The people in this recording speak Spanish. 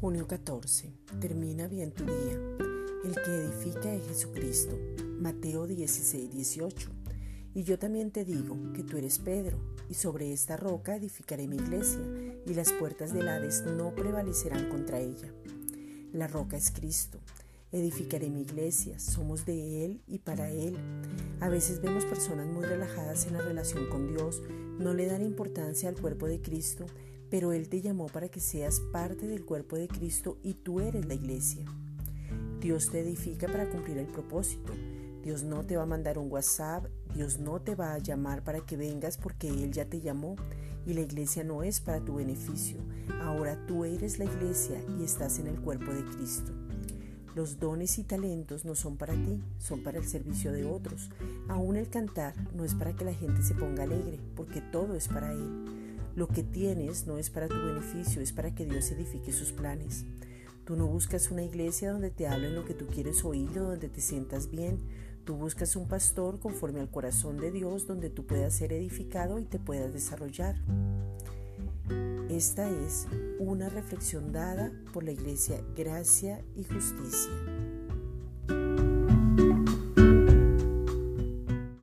14. Termina bien tu día. El que edifica es Jesucristo. Mateo 16, 18. Y yo también te digo que tú eres Pedro, y sobre esta roca edificaré mi iglesia, y las puertas del Hades no prevalecerán contra ella. La roca es Cristo. Edificaré mi iglesia, somos de Él y para Él. A veces vemos personas muy relajadas en la relación con Dios, no le dan importancia al cuerpo de Cristo, pero Él te llamó para que seas parte del cuerpo de Cristo y tú eres la iglesia. Dios te edifica para cumplir el propósito. Dios no te va a mandar un WhatsApp, Dios no te va a llamar para que vengas porque Él ya te llamó y la iglesia no es para tu beneficio. Ahora tú eres la iglesia y estás en el cuerpo de Cristo. Los dones y talentos no son para ti, son para el servicio de otros. Aún el cantar no es para que la gente se ponga alegre, porque todo es para Él. Lo que tienes no es para tu beneficio, es para que Dios edifique sus planes. Tú no buscas una iglesia donde te hablen lo que tú quieres oír o donde te sientas bien. Tú buscas un pastor conforme al corazón de Dios donde tú puedas ser edificado y te puedas desarrollar. Esta es una reflexión dada por la Iglesia Gracia y Justicia.